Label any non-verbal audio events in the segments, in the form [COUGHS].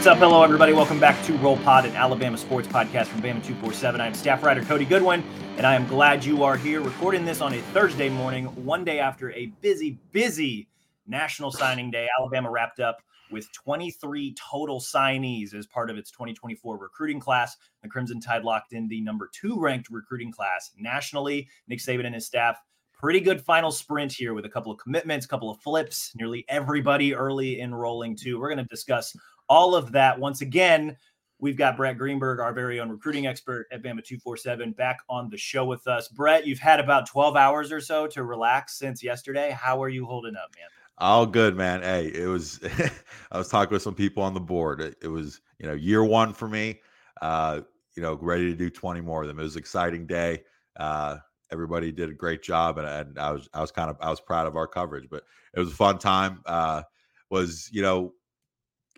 what's up? Hello, everybody. Welcome back to Roll Pod, an Alabama sports podcast from Bama 247. I'm staff writer Cody Goodwin, and I am glad you are here recording this on a Thursday morning, one day after a busy, busy National Signing Day. Alabama wrapped up with 23 total signees as part of its 2024 recruiting class. The Crimson Tide locked in the number two ranked recruiting class nationally. Nick Saban and his staff pretty good final sprint here with a couple of commitments, a couple of flips, nearly everybody early enrolling too. We're going to discuss all of that once again. We've got Brett Greenberg, our very own recruiting expert at Bama 247, back on the show with us. Brett, you've had about 12 hours or so to relax since yesterday. How are you holding up, man? All good, man. Hey, it was, [LAUGHS] I was talking with some people on the board. It, it was, you know, year one for me, uh, you know, ready to do 20 more of them. It was an exciting day. Uh, everybody did a great job, and, and I was I was kind of I was proud of our coverage. But it was a fun time. Uh, was you know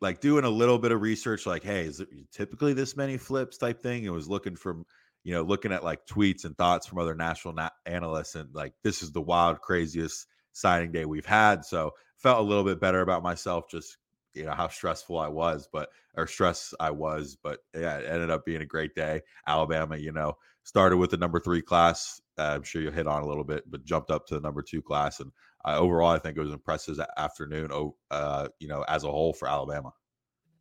like doing a little bit of research, like hey, is it typically this many flips type thing? It was looking from you know looking at like tweets and thoughts from other national na- analysts, and like this is the wild craziest signing day we've had. So felt a little bit better about myself just you know how stressful I was, but or stress I was, but yeah, it ended up being a great day. Alabama, you know, started with the number three class. Uh, I'm sure you'll hit on a little bit, but jumped up to the number two class, and uh, overall, I think it was impressive afternoon. Uh, you know, as a whole for Alabama.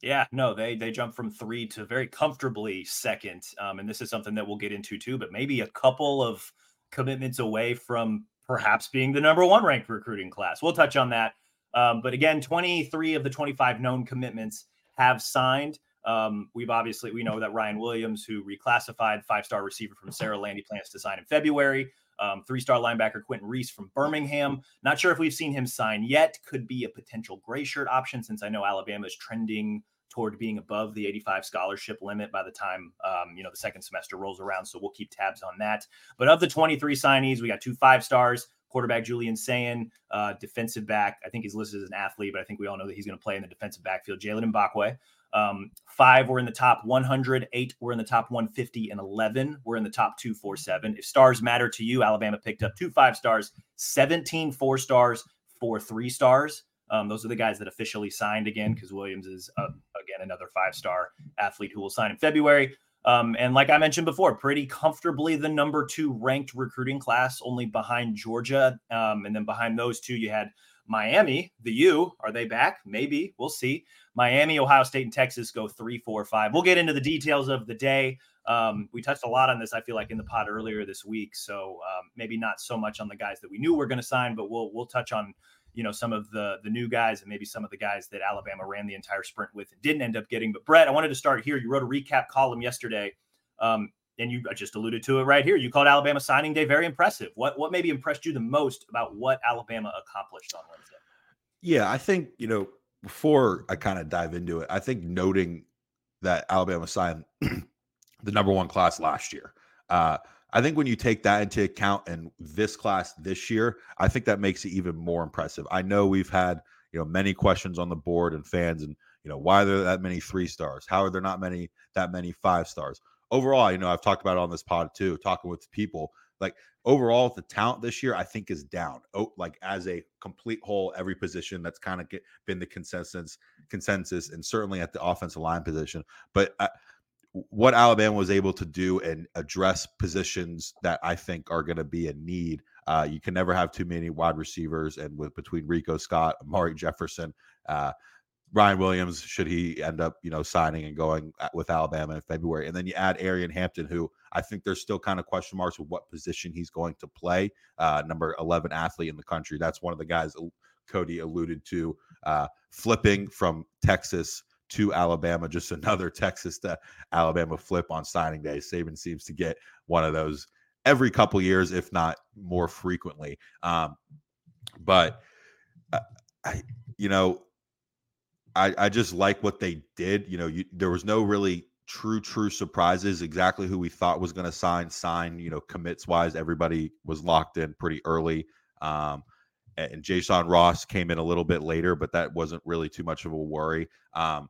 Yeah, no, they they jumped from three to very comfortably second, um, and this is something that we'll get into too. But maybe a couple of commitments away from perhaps being the number one ranked recruiting class. We'll touch on that. Um, but again, 23 of the 25 known commitments have signed. Um, we've obviously we know that Ryan Williams, who reclassified five-star receiver from Saraland, plans to sign in February. Um, three-star linebacker Quentin Reese from Birmingham. Not sure if we've seen him sign yet. Could be a potential gray shirt option since I know Alabama is trending toward being above the 85 scholarship limit by the time um, you know the second semester rolls around. So we'll keep tabs on that. But of the 23 signees, we got two five stars. Quarterback Julian Sayin, uh, defensive back. I think he's listed as an athlete, but I think we all know that he's going to play in the defensive backfield. Jaylen Mbakwe, um, five were in the top 100, eight were in the top 150, and 11 were in the top 247. If stars matter to you, Alabama picked up two five stars, 17 four stars, four three stars. Um, those are the guys that officially signed again because Williams is, uh, again, another five star athlete who will sign in February. Um, and like I mentioned before, pretty comfortably the number two ranked recruiting class, only behind Georgia. Um, and then behind those two, you had Miami, the U. Are they back? Maybe. We'll see. Miami, Ohio State, and Texas go three, four, five. We'll get into the details of the day. Um, we touched a lot on this, I feel like, in the pod earlier this week. So um, maybe not so much on the guys that we knew were going to sign, but we'll we'll touch on you know some of the the new guys and maybe some of the guys that Alabama ran the entire sprint with and didn't end up getting. But Brett, I wanted to start here. You wrote a recap column yesterday. Um, and you just alluded to it right here. You called Alabama signing day very impressive. What what maybe impressed you the most about what Alabama accomplished on Wednesday? Yeah, I think you know before I kind of dive into it, I think noting that Alabama signed [CLEARS THROAT] the number one class last year. Uh, I think when you take that into account and this class this year, I think that makes it even more impressive. I know we've had you know many questions on the board and fans, and you know why are there that many three stars? How are there not many that many five stars? Overall, you know I've talked about it on this pod too, talking with people. Like overall, the talent this year I think is down. Oh, like as a complete whole, every position that's kind of been the consensus consensus, and certainly at the offensive line position. But uh, what Alabama was able to do and address positions that I think are going to be a need. Uh, you can never have too many wide receivers, and with between Rico Scott, Amari Jefferson, uh, Ryan Williams, should he end up, you know, signing and going with Alabama in February, and then you add Aeryn Hampton, who I think there's still kind of question marks with what position he's going to play. Uh, number 11 athlete in the country. That's one of the guys Cody alluded to, uh, flipping from Texas to Alabama. Just [LAUGHS] another Texas to Alabama flip on signing day. Saban seems to get one of those every couple years, if not more frequently. Um, but uh, I, you know, I, I just like what they did. You know, you, there was no really true, true surprises. Exactly who we thought was going to sign, sign. You know, commits wise, everybody was locked in pretty early. Um, and Jason Ross came in a little bit later, but that wasn't really too much of a worry. Um,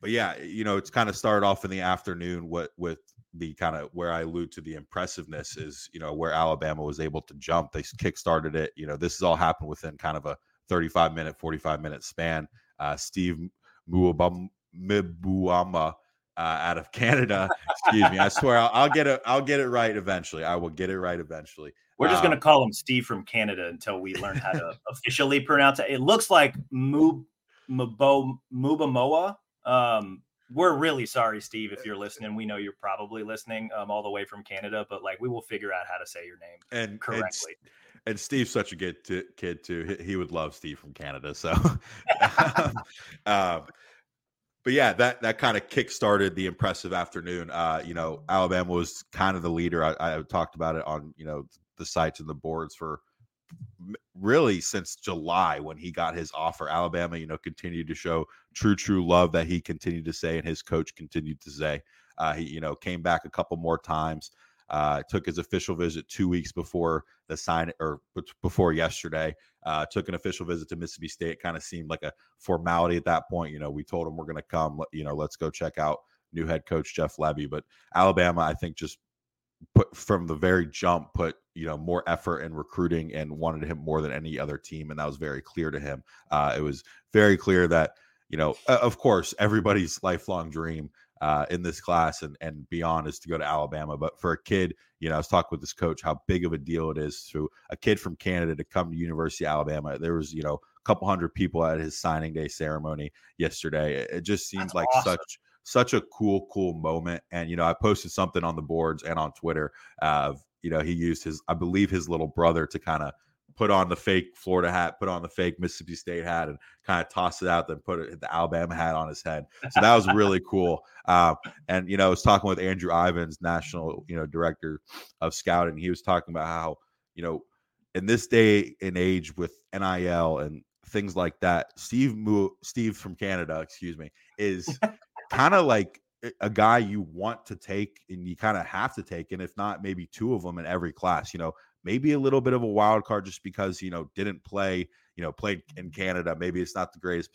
but yeah, you know, it's kind of started off in the afternoon. What with the kind of where I allude to the impressiveness is, you know, where Alabama was able to jump. They kick started it. You know, this has all happened within kind of a 35 minute, 45 minute span. Uh, Steve Muabum, Mibuama uh, out of Canada. Excuse me. I swear I'll, I'll, get it. I'll get it right eventually. I will get it right eventually. We're just um, going to call him Steve from Canada until we learn how to [LAUGHS] officially pronounce it. It looks like Mub Mubo Mubamoa. Um, we're really sorry, Steve, if you're listening. We know you're probably listening um, all the way from Canada, but like we will figure out how to say your name and correctly. And, and Steve's such a good t- kid too. He, he, would love Steve from Canada. So, [LAUGHS] [LAUGHS] um, but yeah, that that kind of kick started the impressive afternoon. Uh, you know, Alabama was kind of the leader. I, I talked about it on you know the sites and the boards for really since July when he got his offer. Alabama, you know, continued to show true, true love that he continued to say and his coach continued to say. Uh, he, you know, came back a couple more times. Uh, took his official visit two weeks before the sign or before yesterday. Uh, took an official visit to Mississippi State. Kind of seemed like a formality at that point. You know, we told him we're going to come. You know, let's go check out new head coach Jeff Lebby. But Alabama, I think, just put from the very jump put you know more effort in recruiting and wanted him more than any other team and that was very clear to him uh, it was very clear that you know of course everybody's lifelong dream uh, in this class and, and beyond is to go to alabama but for a kid you know i was talking with this coach how big of a deal it is to a kid from canada to come to university of alabama there was you know a couple hundred people at his signing day ceremony yesterday it, just seems like awesome. such such a cool, cool moment. And you know, I posted something on the boards and on Twitter. Uh, you know, he used his, I believe, his little brother to kind of put on the fake Florida hat, put on the fake Mississippi State hat, and kind of toss it out, then put it, the Alabama hat on his head. So that was really [LAUGHS] cool. Um, and you know, I was talking with Andrew Ivins, national you know director of scouting. He was talking about how you know in this day and age with NIL and things like that, Steve Mo- Steve from Canada, excuse me, is kind of like a guy you want to take and you kind of have to take, and if not, maybe two of them in every class. You know, maybe a little bit of a wild card just because you know didn't play, you know, played in Canada. Maybe it's not the greatest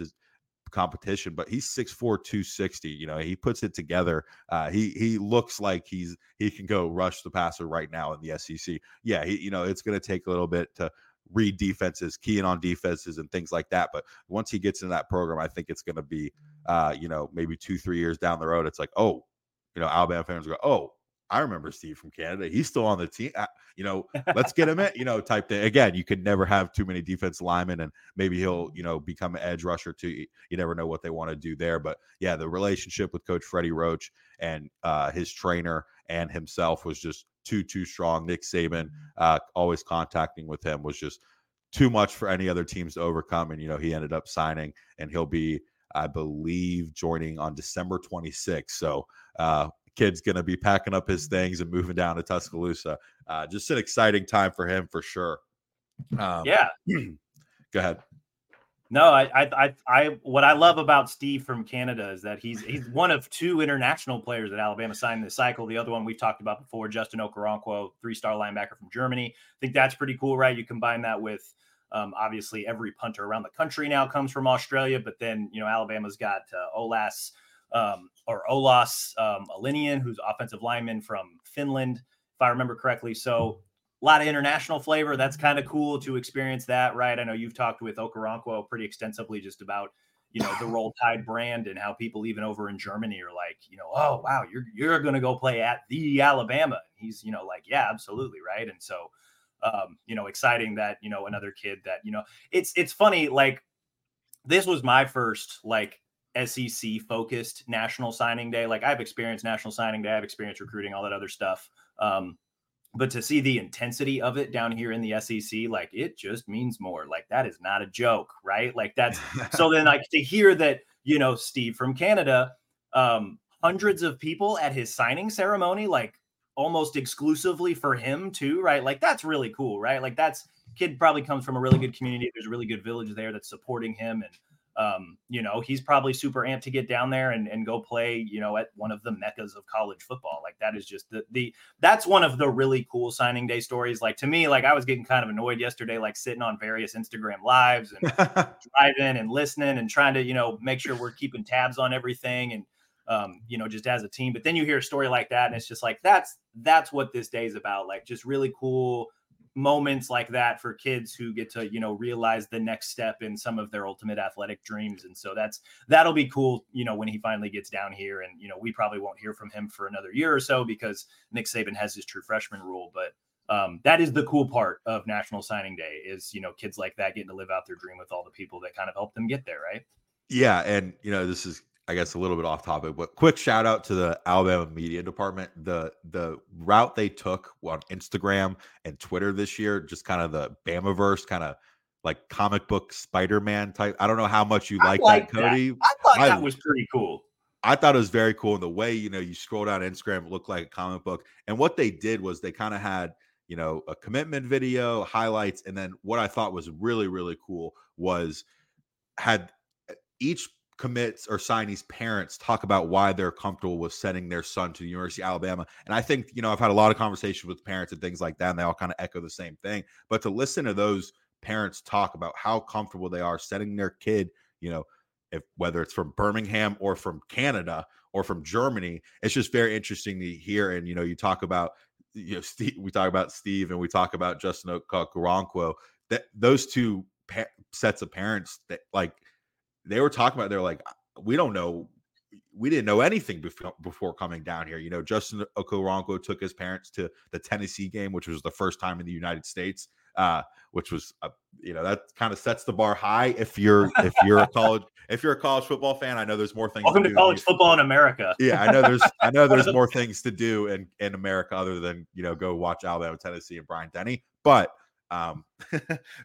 competition, but he's 6'4, 260. You know, he puts it together. Uh, he he looks like he's he can go rush the passer right now in the SEC. Yeah, he, you know, it's going to take a little bit to read defenses, keying on defenses, and things like that. But once he gets into that program, I think it's going to be, uh, you know, maybe two, three years down the road. It's like, oh, you know, Alabama fans go, oh, I remember Steve from Canada. He's still on the team. Uh, you know, let's get him in, you [LAUGHS] know, type thing. Again, you could never have too many defense linemen, and maybe he'll, you know, become an edge rusher too. You never know what they want to do there. But yeah, the relationship with Coach Freddie Roach and uh, his trainer and himself was just too too strong. Nick Saban uh, always contacting with him was just too much for any other teams to overcome. And you know he ended up signing, and he'll be, I believe, joining on December 26th. So uh, kid's going to be packing up his things and moving down to Tuscaloosa. Uh, just an exciting time for him for sure. Um, yeah. [CLEARS THROAT] go ahead. No, I, I, I, what I love about Steve from Canada is that he's he's one of two international players that Alabama signed this cycle. The other one we've talked about before, Justin Okoronkwo, three-star linebacker from Germany. I think that's pretty cool, right? You combine that with um, obviously every punter around the country now comes from Australia, but then you know Alabama's got uh, Olaus um, or Olaus um, Alinen, who's offensive lineman from Finland, if I remember correctly. So a lot of international flavor. That's kind of cool to experience that, right? I know you've talked with Okoronkwo pretty extensively just about you know the Roll Tide brand and how people even over in Germany are like, you know, oh wow, you're you're gonna go play at the Alabama. He's you know like yeah, absolutely right. And so, um, you know, exciting that you know another kid that you know it's it's funny like this was my first like SEC focused national signing day. Like I've experienced national signing day, I've experienced recruiting, all that other stuff. Um, but to see the intensity of it down here in the SEC, like it just means more. Like that is not a joke, right? Like that's [LAUGHS] so then like to hear that, you know, Steve from Canada, um, hundreds of people at his signing ceremony, like almost exclusively for him too, right? Like that's really cool, right? Like that's kid probably comes from a really good community. There's a really good village there that's supporting him and um, you know, he's probably super amped to get down there and, and go play, you know, at one of the meccas of college football. Like that is just the the that's one of the really cool signing day stories. Like to me, like I was getting kind of annoyed yesterday, like sitting on various Instagram lives and [LAUGHS] driving and listening and trying to, you know, make sure we're keeping tabs on everything and um, you know, just as a team. But then you hear a story like that, and it's just like that's that's what this day is about. Like just really cool moments like that for kids who get to you know realize the next step in some of their ultimate athletic dreams. And so that's that'll be cool you know when he finally gets down here. And you know we probably won't hear from him for another year or so because nick saban has his true freshman rule. But um, that is the cool part of national signing day is you know kids like that getting to live out their dream with all the people that kind of help them get there right? Yeah. And you know this is I guess a little bit off topic, but quick shout out to the Alabama media department. The the route they took on Instagram and Twitter this year, just kind of the Bamaverse kind of like comic book Spider-Man type. I don't know how much you like, like that, Cody. That. I thought I, that was pretty cool. I thought it was very cool. And the way, you know, you scroll down Instagram, it looked like a comic book. And what they did was they kind of had, you know, a commitment video, highlights, and then what I thought was really, really cool was had eh, each commits or signees parents talk about why they're comfortable with sending their son to the University of Alabama. And I think, you know, I've had a lot of conversations with parents and things like that, and they all kind of echo the same thing. But to listen to those parents talk about how comfortable they are sending their kid, you know, if whether it's from Birmingham or from Canada or from Germany, it's just very interesting to hear. And, you know, you talk about, you know, [LAUGHS] Steve, we talk about Steve and we talk about Justin Okoronkwo, that those two pa- sets of parents that like they were talking about they're like we don't know we didn't know anything before, before coming down here. You know, Justin Okoronkwo took his parents to the Tennessee game, which was the first time in the United States, uh, which was, uh, you know, that kind of sets the bar high. If you're if you're a college if you're a college football fan, I know there's more things. Welcome to, to college football in America. Yeah, I know there's I know [LAUGHS] there's more things to do in in America other than you know go watch Alabama, Tennessee, and Brian Denny, but um, [LAUGHS]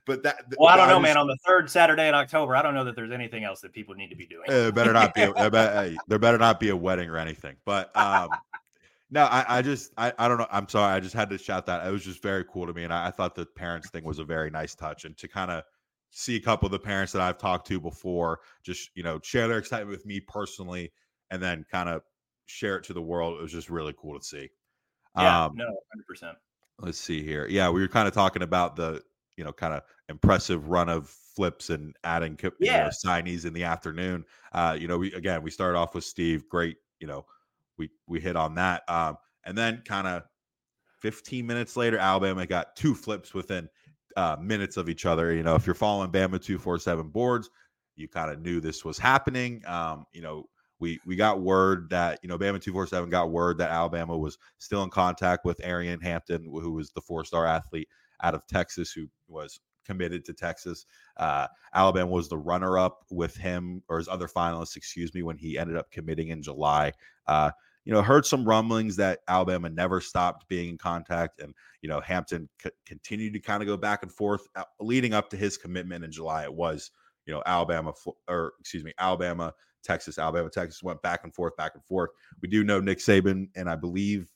but that well, I don't know, man. On the third Saturday in October, I don't know that there's anything else that people need to be doing. There better not be. A, [LAUGHS] there, better, there better not be a wedding or anything. But um, no, I, I just I, I don't know. I'm sorry. I just had to shout that. It was just very cool to me, and I, I thought the parents thing was a very nice touch, and to kind of see a couple of the parents that I've talked to before, just you know, share their excitement with me personally, and then kind of share it to the world. It was just really cool to see. Yeah, um, no, hundred percent. Let's see here. Yeah, we were kind of talking about the you know kind of impressive run of flips and adding yeah. know, signees in the afternoon. Uh, you know, we again we started off with Steve. Great, you know, we we hit on that, um, and then kind of 15 minutes later, Alabama got two flips within uh, minutes of each other. You know, if you're following Bama two four seven boards, you kind of knew this was happening. Um, you know, we we got word that you know Bama two four seven got word that Alabama was still in contact with Aeryn Hampton, who was the four star athlete out of Texas, who was committed to Texas. Uh, Alabama was the runner up with him or his other finalists, excuse me, when he ended up committing in July. Uh, you know, heard some rumblings that Alabama never stopped being in contact, and you know Hampton c- continued to kind of go back and forth, uh, leading up to his commitment in July. It was you know Alabama or excuse me Alabama Texas, Alabama, Texas went back and forth, back and forth. We do know Nick Saban, and I believe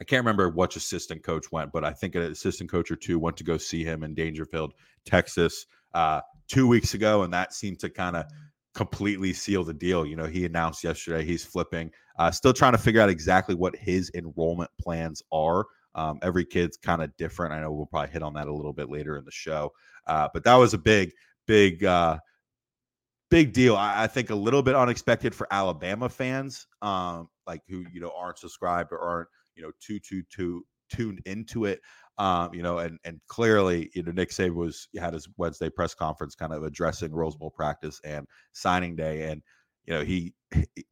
I can't remember which assistant coach went, but I think an assistant coach or two went to go see him in Dangerfield, Texas, uh, two weeks ago, and that seemed to kind of completely seal the deal. You know, he announced yesterday he's flipping. Uh, still trying to figure out exactly what his enrollment plans are. Um, every kid's kind of different. I know we'll probably hit on that a little bit later in the show, uh, but that was a big, big uh, big deal. I, I, think a little bit unexpected for Alabama fans, um, like who you know aren't subscribed or aren't you know too too too tuned into it. Um, you know, and and clearly, you know, Nick Saban was had his Wednesday press conference, kind of addressing Rose Bowl practice and signing day, and you know, he,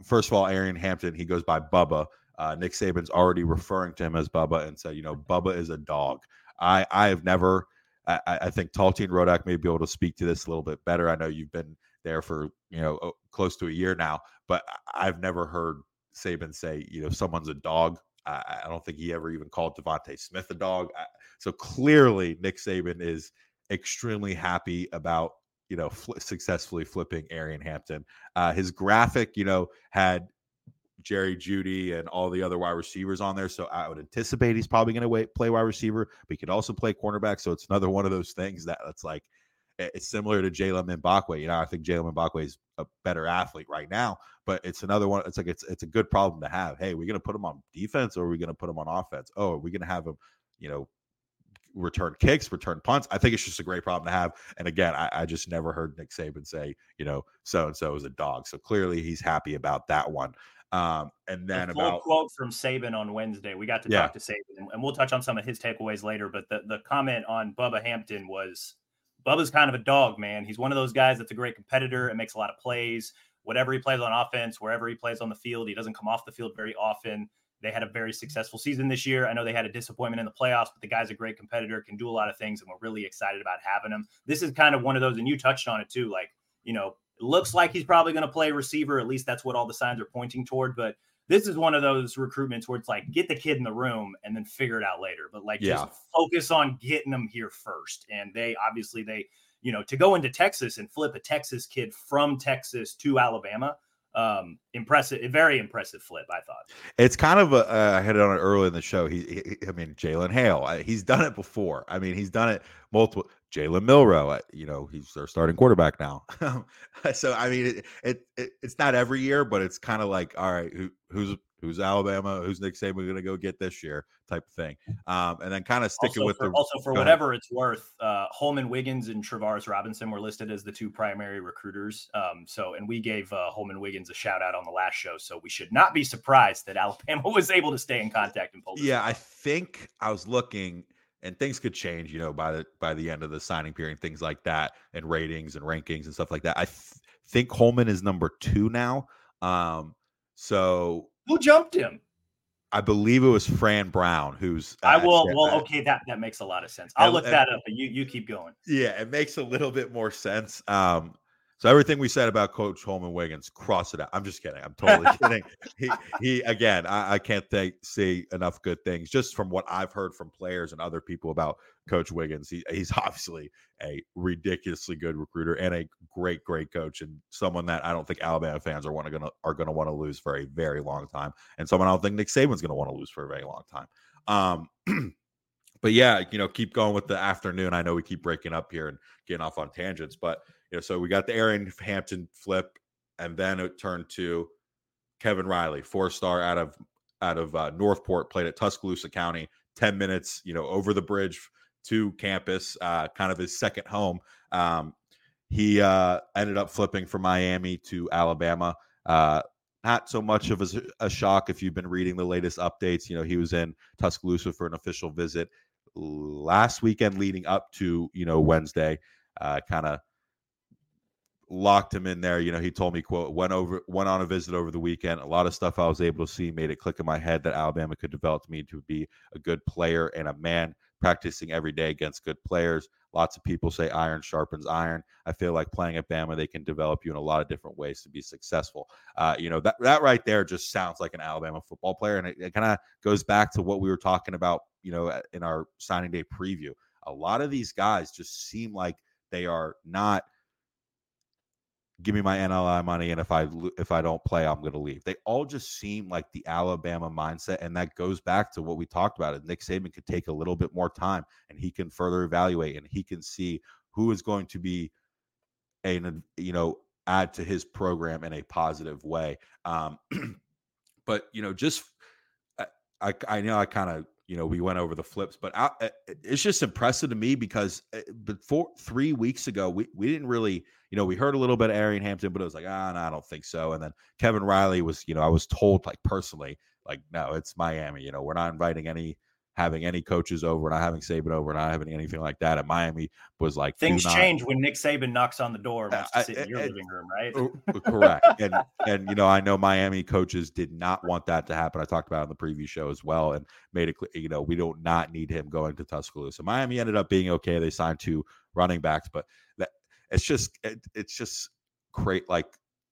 first of all, Aeryn Hampton, he goes by Bubba. Uh, Nick Saban's already referring to him as Bubba and said, you know, Bubba is a dog. I I have never. I, I think Taltine Rodak may be able to speak to this a little bit better. I know you've been there for you know close to a year now. But I've never heard Saban say you know someone's a dog. I, I don't think he ever even called DeVonta Smith a dog. I, so clearly, Nick Saban is extremely happy about you know fl- successfully flipping Aeryn Hampton. Uh, his graphic, you know, had Jerry Jeudy and all the other wide receivers on there. So I would anticipate he's probably going to play wide receiver, but he could also play cornerback. So it's another one of those things that it's like it's similar to Jaylen Mbakwe. You know, I think Jaylen Mbakwe is a better athlete right now, but it's another one. It's like it's it's a good problem to have. Hey, we're gonna put him on defense or are we gonna put him on offense? Oh, are we gonna have him, you know, return kicks, return punts. I think it's just a great problem to have. And again, I, I just never heard Nick Saban say, you know, so and so is a dog. So clearly he's happy about that one. Um, and then the about quote from Saban on Wednesday, we got to Yeah. talk to Saban, and, and we'll touch on some of his takeaways later. But the the comment on Bubba Hampton was, Bubba's kind of a dog, man. He's one of those guys that's a great competitor and makes a lot of plays. Whatever he plays on offense, wherever he plays on the field, he doesn't come off the field very often. They had a very successful season this year. I know they had a disappointment in the playoffs, but the guy's a great competitor, can do a lot of things, and we're really excited about having him. This is kind of one of those, and you touched on it too. Like, you know, it looks like he's probably going to play receiver. At least that's what all the signs are pointing toward. But this is one of those recruitments where it's like get the kid in the room and then figure it out later. But like Yeah. just focus on getting them here first. And they obviously they, you know, to go into Texas and flip a Texas kid from Texas to Alabama, um, impressive, very impressive flip, I thought. It's kind of a, uh, I had it on it early in the show. He, he I mean, Jalen Hale, he's done it before. I mean, he's done it multiple. Jalen Milroe, I- you know, he's their starting quarterback now. [LAUGHS] so I mean, it, it, it it's not every year, but it's kind of like, all right, who, who's who's Alabama, who's Nick Saban going to go get this year, type of thing. Um, and then kind of sticking Also with for, the also for go ahead. whatever it's worth, uh, Holman Wiggins and Travaris Robinson were listed as the two primary recruiters. Um, so, and we gave uh, Holman Wiggins a shout out on the last show. So we should not be surprised that [LAUGHS] Alabama was able to stay in contact and pull Yeah. I think I was looking, and things could change, you know, by the by the end of the signing period, and things like that, and ratings and rankings and stuff like that. I th- think Holman is number two now. Um, so Who jumped him? I believe it was Fran Brown, who's I uh, will. Well, uh, okay, that that makes a lot of sense. I'll And- look and- that up, but you you keep going. yeah, it makes a little bit more sense. Um, so everything we said about Coach Holman Wiggins, cross it out. I'm just kidding. I'm totally [LAUGHS] kidding. He he again, I, I can't think see enough good things just from what I've heard from players and other people about Coach Wiggins. He, he's [LAUGHS] obviously a ridiculously good recruiter and a great, great coach, and someone that I don't think Alabama fans are want to gonna are gonna want to lose for a very long time, and someone I don't think Nick Saban's gonna want to lose for a very long time. Um, [CLEARS THROAT] but yeah, you know, keep going with the afternoon. I know we keep breaking up here and getting off on tangents, but you know, so we got the Aeryn Hampton flip, and then it turned to Kevin Riley, four star out of out of uh, Northport, played at Tuscaloosa County, ten minutes, you know, over the bridge to campus, uh, kind of his second home. Um, he uh, ended up flipping from Miami to Alabama. Uh, not so much of a, a shock if you've been reading the latest updates. You know, he was in Tuscaloosa for an official visit last weekend leading up to you know Wednesday. Uh, kind of locked him in there. You know, he told me, "quote went over went on a visit over the weekend. A lot of stuff I was able to see made it click in my head that Alabama could develop me to be a good player and a man practicing every day against good players. Lots of people say iron sharpens iron. I feel like playing at Bama, they can develop you in a lot of different ways to be successful. Uh, you know, that that right there just sounds like an Alabama football player, and it, it kind of goes back to what we were talking about. You know, in our signing day preview, a lot of these guys just seem like they are not give me my NLI money, and if I if I don't play, I'm going to leave. They all just seem like the Alabama mindset, and that goes back to what we talked about. It Nick Saban could take a little bit more time, and he can further evaluate, and he can see who is going to be a you know add to his program in a positive way. Um, [CLEARS THROAT] but you know, just I I, I know I kind of you know we went over the flips, but I, I- it's just impressive to me because uh, before three weeks ago we we didn't really you know we heard a little bit of Aeryn Hampton, but it was like ah no I don't think so. And then Kevin Riley was you know I was told like personally like no it's Miami you know we're not inviting any having any coaches over, we're not having Saban over, not having anything like that. And Miami was like Things not- change when Nick Saban knocks on the door Uh, to sit in your I- living room, right? Oh, correct and [LAUGHS] and you know i know miami coaches did not want that to happen i talked about it in the preview show as well and made it clear you know we don't not need him going to tuscaloosa miami ended up being okay they signed two running backs but that it's just it, it's just great like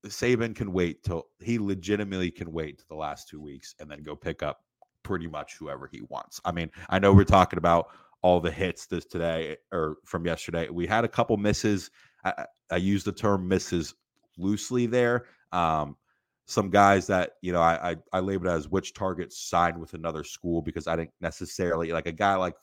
saban can wait till he legitimately can wait to the last two weeks and then go pick up pretty much whoever he wants i mean i know we're talking about all the hits this today or from yesterday we had a couple misses I, I use the term misses loosely there. Um, some guys that you know I, I I labeled as which targets signed with another school because I didn't necessarily like a guy like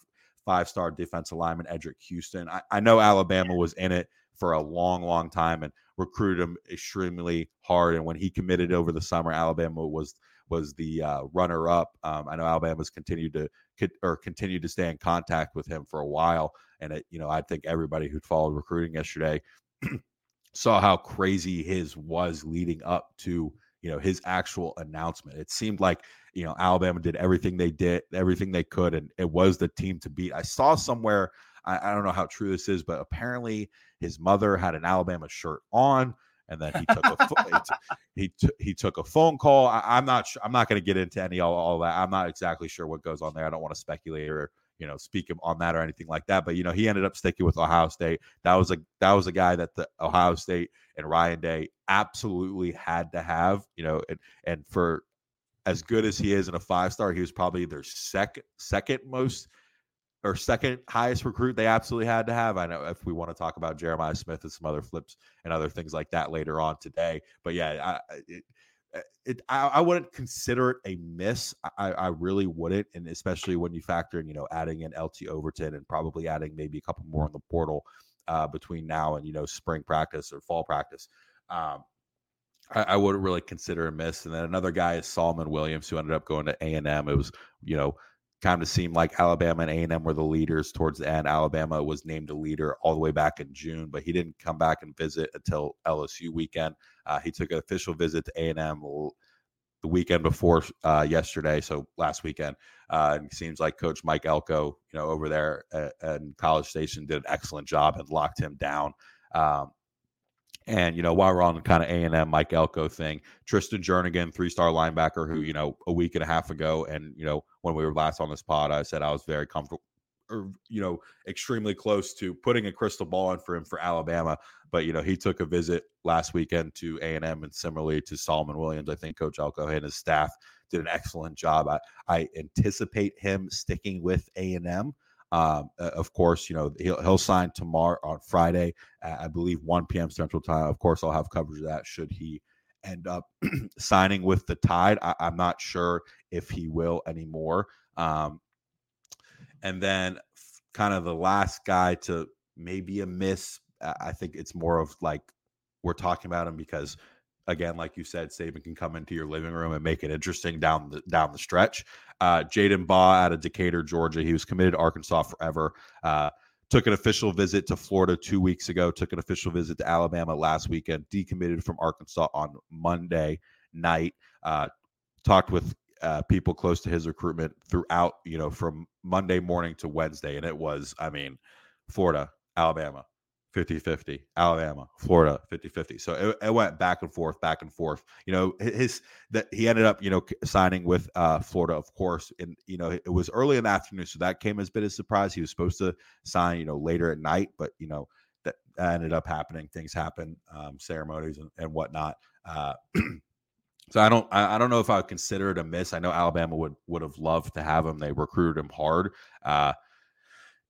five star defensive lineman Eddrick Houston. I, I know Alabama was in it for a long, long time and recruited him extremely hard. And when he committed over the summer, Alabama was was the uh, runner up. Um, I know Alabama's continued to could or continued to stay in contact with him for a while. And it, you know, I think everybody who followed recruiting yesterday [CLEARS THROAT] saw how crazy his was leading up to you know his actual announcement. It seemed like you know Alabama did everything they did, everything they could, and it was the team to beat. I saw somewhere. I, I don't know how true this is, but apparently his mother had an Alabama shirt on and then he took a [LAUGHS] he, t- he took a phone call. I, am not sure, I'm not going to get into any all, all that. I'm not exactly sure what goes on there. I don't want to speculate or you know speak on that or anything like that. But you know he ended up sticking with Ohio State. That was a that was a guy that the Ohio State and Ryan Day absolutely had to have. You know, and and for as good as he is in a five star, he was probably their second second most or second highest recruit they absolutely had to have. I know if we want to talk about Jeremiah Smith and some other flips and other things like that later on today. But yeah, I, it, uh, it, I, I, wouldn't consider it a miss. I, I really wouldn't, and especially when you factor in, you know, adding in LT Overton and probably adding maybe a couple more on the portal uh, between now and you know spring practice or fall practice. Um, I, I, wouldn't really consider a miss. And then another guy is Solomon Williams, who ended up going to A and M. It was you know kind of seemed like Alabama and A&M were the leaders towards the end. Alabama was named a leader all the way back in June, but he didn't come back and visit until LSU weekend. Uh, he took an official visit to A&M the weekend before uh, yesterday, so last weekend. Uh, and it seems like Coach Mike Elko, you know, over there at, at College Station, did an excellent job and locked him down. Um, and you know, while we're on the kind of A and M Mike Elko thing, Tristan Jernigan, three star linebacker, who mm-hmm. you know a week and a half ago, and you know when we were last on this pod, I said I was very comfortable, or you know, extremely close to putting a crystal ball in for him for Alabama. But you know, he took a visit last weekend to A and M, and similarly to Solomon Williams, I think Coach Elko and his staff did an excellent job. I, I anticipate him sticking with A and M. Um, of course, you know he'll he'll sign tomorrow on Friday, I believe 1 p.m. Central Time. Of course, I'll have coverage of that should he end up [CLEARS THROAT] signing with the Tide. I, am not sure if he will anymore. Um, and then, kind of the last guy to maybe a miss. I think it's more of like we're talking about him because again, like you said, Saban can come into your living room and make it interesting down the down the stretch. Uh, Jaden Baugh out of Decatur, Georgia. He was committed to Arkansas forever. Uh, took an official visit to Florida two weeks ago. Took an official visit to Alabama last weekend. Decommitted from Arkansas on Monday night. Uh, talked with uh, people close to his recruitment throughout, you know, from Monday morning to Wednesday, and it was, I mean, Florida, Alabama, 50 50 alabama florida 50 50 so it, it, went back and forth back and forth you know his that he ended up you know signing with uh florida of course and you know it was early in the afternoon so that came as a bit of a surprise he was supposed to sign you know later at night but you know that, ended up happening things happen um, ceremonies and, and whatnot uh [CLEARS THROAT] So I don't I, I don't know if I would consider it a miss. I know Alabama would would have loved to have him. They recruited him hard. Uh,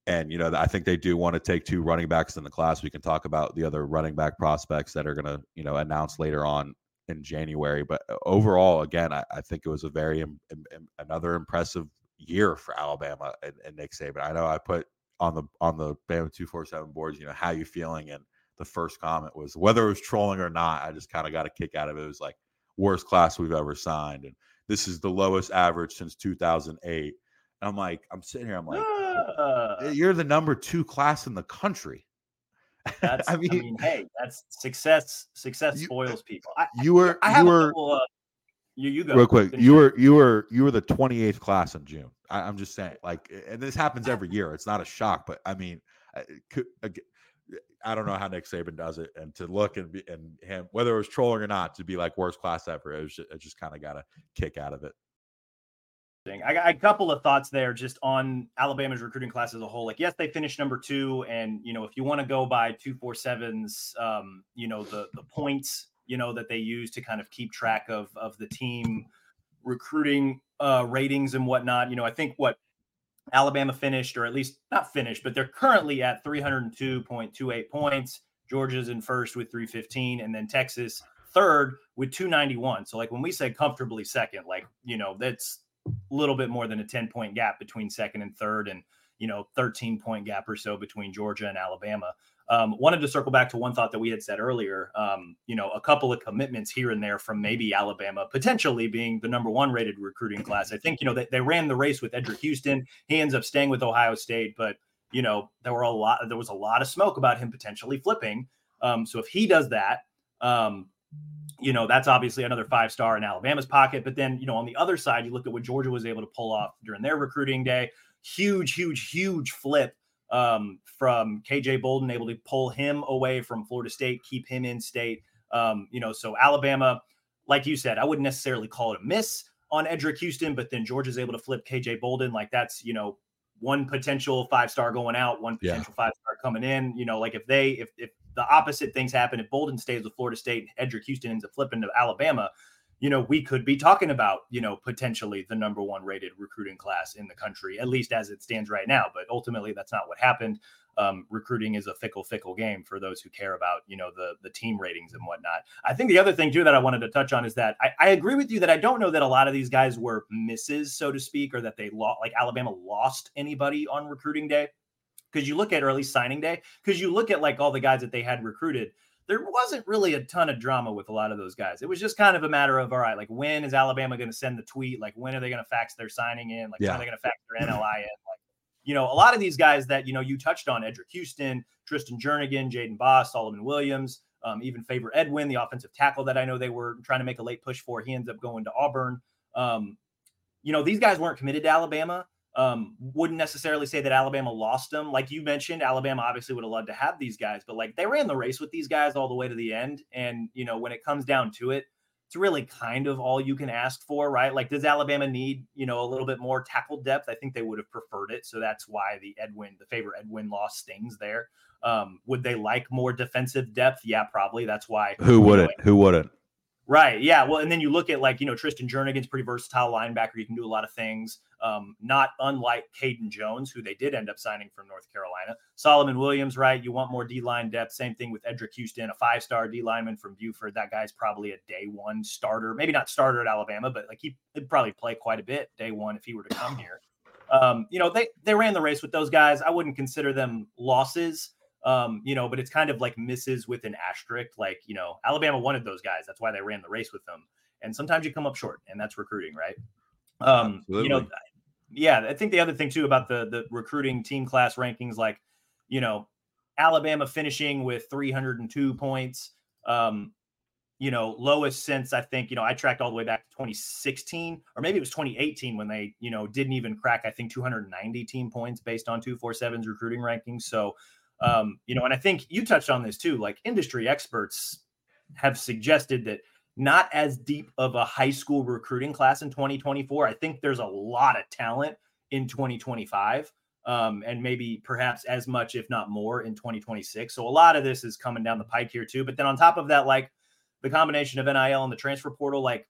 and you know, I think they do want to take two running backs in the class. We can talk about the other running back prospects that are going to, you know, announce later on in January. But uh, overall, again, I, I think it was a very Im, Im, another impressive year for Alabama and, and, Nick Saban. I know I put on the on the Bama two four seven boards. You know, how you feeling? And the first comment was whether it was trolling or not. I just kind of got a kick out of it. It was like worst class we've ever signed, and this is the lowest average since 2008. And I'm like, I'm sitting here, I'm like. Uh, You're the number two class in the country. [LAUGHS] That's, I, mean, I mean, hey, that's success. Success you, spoils people. I, you were, I, you were, couple, uh, you, you go real quick. You were, you were, you were the 28th class in June. I, am just saying, like, and this happens every year. It's not a shock, but I mean, could, I don't know how Nick Saban does it, and to look and be and him, whether it was trolling or not, to be like worst class ever, it was just, it just kind of got a kick out of it. I got a couple of thoughts there just on Alabama's recruiting class as a whole. Like, yes, they finished number two, and you know, if you want to go by two four sevens, um, you know, the the points, you know, that they use to kind of keep track of of the team recruiting uh, ratings and whatnot. You know, I think what Alabama finished, or at least not finished, but they're currently at 302.28 points. Georgia's in first with 315, and then Texas third with 291. So, like when we say comfortably second, like you know, that's little bit more than a 10 point gap between second and third. And, you know, 13 point gap or so between Georgia and Alabama. Um, wanted to circle back to one thought that we had said earlier. Um, you know, a couple of commitments here and there from maybe Alabama potentially being the number one rated recruiting class. I think you know they, they ran the race with Eddrick Houston. He ends up staying with Ohio State, but you know there were a lot. There was a lot of smoke about him potentially flipping. Um, so if he does that, um, you know that's obviously another five star in Alabama's pocket. But then you know on the other side, you look at what Georgia was able to pull off during their recruiting day. Huge, huge, huge flip um, from KJ Bolden, able to pull him away from Florida State, keep him in state. Um, you know, so Alabama, like you said, I wouldn't necessarily call it a miss on Eddrick Houston, but then Georgia's able to flip KJ Bolden. Like that's, you know, one potential five star going out, one potential yeah. five star coming in. You know, like if they, if, if the opposite things happen, if Bolden stays with Florida State, Eddrick Houston ends up flipping to Alabama, you know, we could be talking about, you know, potentially the number one rated recruiting class in the country, at least as it stands right now. But ultimately, that's not what happened. Um, recruiting is a fickle, fickle game for those who care about, you know, the the team ratings and whatnot. I think the other thing too that I wanted to touch on is that I, I agree with you that I don't know that a lot of these guys were misses, so to speak, or that they lost, like Alabama lost anybody on recruiting day. Because you look at early signing day, because you look at like all the guys that they had recruited there wasn't really a ton of drama with a lot of those guys. It was just kind of a matter of all right, like when is Alabama going to send the tweet? Like when are they going to fax their signing in? Like yeah. when are they going to fax their NLI in? Like you know, a lot of these guys that you know you touched on: Eddrick Houston, Tristan Jernigan, Jaden Boss, Solomon Williams, um, even Favour Edwin, the offensive tackle that I know they were trying to make a late push for. He ends up going to Auburn. Um, you know, these guys weren't committed to Alabama. Um, wouldn't necessarily say that Alabama lost them. Like you mentioned, Alabama obviously would have loved to have these guys, but like they ran the race with these guys all the way to the end. And, you know, when it comes down to it, it's really kind of all you can ask for, right? Like, does Alabama need, you know, a little bit more tackle depth? I think they would have preferred it. So that's why the Edwin, the Favour Edwin loss stings there. Um, would they like more defensive depth? Yeah, probably. That's why. Who wouldn't? Know, Who wouldn't? Right. Yeah. Well, and then you look at like, you know, Tristan Jernigan's pretty versatile linebacker. You can do a lot of things. Um, not unlike Caden Jones, who they did end up signing from North Carolina. Solomon Williams, right? You want more D line depth. Same thing with Eddrick Houston, a five star D lineman from Buford. That guy's probably a day one starter. Maybe not starter at Alabama, but like he would probably play quite a bit day one if he were to come here. Um, you know, they they ran the race with those guys. I wouldn't consider them losses. Um, you know, but it's kind of like misses with an asterisk. Like, you know, Alabama wanted those guys. That's why they ran the race with them. And sometimes you come up short, and that's recruiting, right? Um, Absolutely. you know, yeah, I think the other thing too about the the recruiting team class rankings, like, you know, Alabama finishing with 302 points. Um, you know, lowest since I think, you know, I tracked all the way back to 2016 or maybe it was 2018 when they, you know, didn't even crack, I think 290 team points based on 247's recruiting rankings. So, um, you know, and I think you touched on this too. Like industry experts have suggested that not as deep of a high school recruiting class in 2024. I think there's a lot of talent in 2025. Um, and maybe perhaps as much, if not more, in 2026. So a lot of this is coming down the pike here too. But then on top of that, like the combination of NIL and the transfer portal, like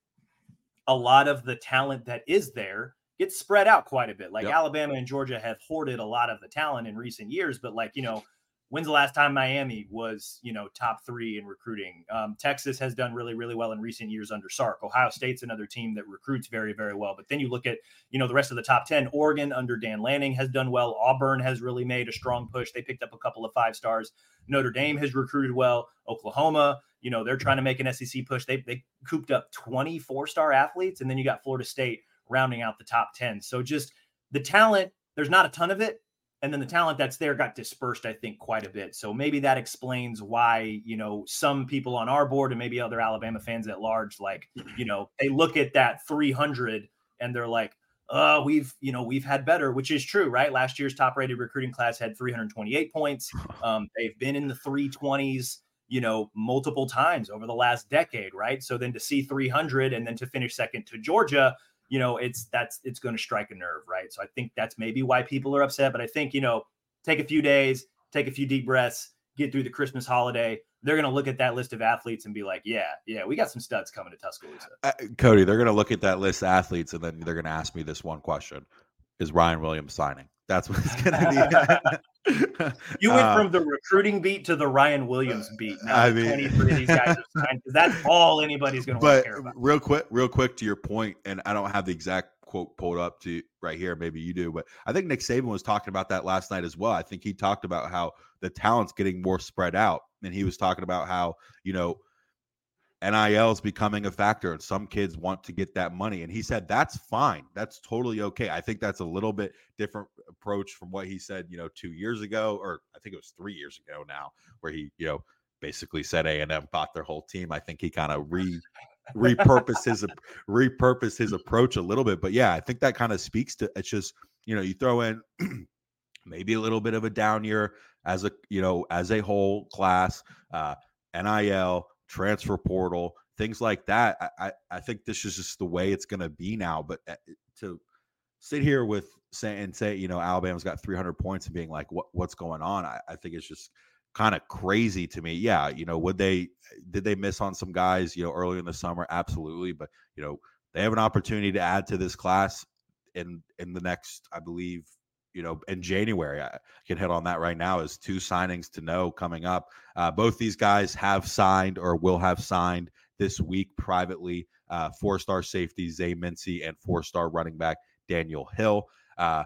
a lot of the talent that is there gets spread out quite a bit. Like yep. Alabama and Georgia have hoarded a lot of the talent in recent years, but like, you know, when's the last time Miami was, you know, top three in recruiting? Um, Texas has done really, really well in recent years under Sark. Ohio State's another team that recruits very, very well. But then you look at, you know, the rest of the top 10. Oregon under Dan Lanning has done well. Auburn has really made a strong push. They picked up a couple of five stars. Notre Dame has recruited well. Oklahoma, you know, they're trying to make an SEC push. They, they cooped up 24 star athletes. And then you got Florida State rounding out the top 10. So just the talent, there's not a ton of it, and then the talent that's there got dispersed i think quite a bit. So maybe that explains why you know some people on our board and maybe other alabama fans at large like you know they look at that 300 and they're like uh we've you know we've had better which is true right? Last year's top rated recruiting class had 328 points. [SIGHS] Um they've been in the 320s you know multiple times over the last decade right? So then to see 300 and then to finish second to georgia you know, it's that's it's going to strike a nerve, right? So I think that's maybe why people are upset. But I think you know, take a few days, take a few deep breaths, get through the Christmas holiday. They're going to look at that list of athletes and be like, "Yeah, yeah, we got some studs coming to Tuscaloosa." Uh, Cody, they're going to look at that list of athletes and then they're going to ask me this one question: Is Ryan Williams signing? That's what it's [LAUGHS] gonna be. [LAUGHS] you went uh, from the recruiting beat to the Ryan Williams beat. Now I mean, 23 of these guys are signed because that's all anybody's gonna but care about. Real quick, real quick to your point, and I don't have the exact quote pulled up to right here. Maybe you do, but I think Nick Saban was talking about that last night as well. I think he talked about how the talent's getting more spread out, and he was talking about how you know NIL is becoming a factor and some kids want to get that money. And he said, that's fine. That's totally okay. I think that's a little bit different approach from what he said, you know, two years ago, or I think it was three years ago now, where he, you know, basically said A&M bought their whole team. I think he kind of re repurposed his repurposed his approach a little bit. But yeah, I think that kind of speaks to it's just, you know, you throw in [CLEARS THROAT] maybe a little bit of a down year as a, you know, as a whole class, uh, NIL, transfer portal, things like that. I, I, think this is just the way it's going to be now. But eh, to sit here with say and say, you know, Alabama's got 300 points and being like, what what's going on? I, I think it's just kind of crazy to me. Yeah, you know, would they did they miss on some guys, you know, early in the summer? Absolutely, but you know, they have an opportunity to add to this class in in the next, I believe, you know, in January. I can hit on that right now is two signings to know coming up. Uh, both these guys have signed or will have signed this week privately. Uh, four star safety Zay Mincy and four star running back Daniel Hill. Uh,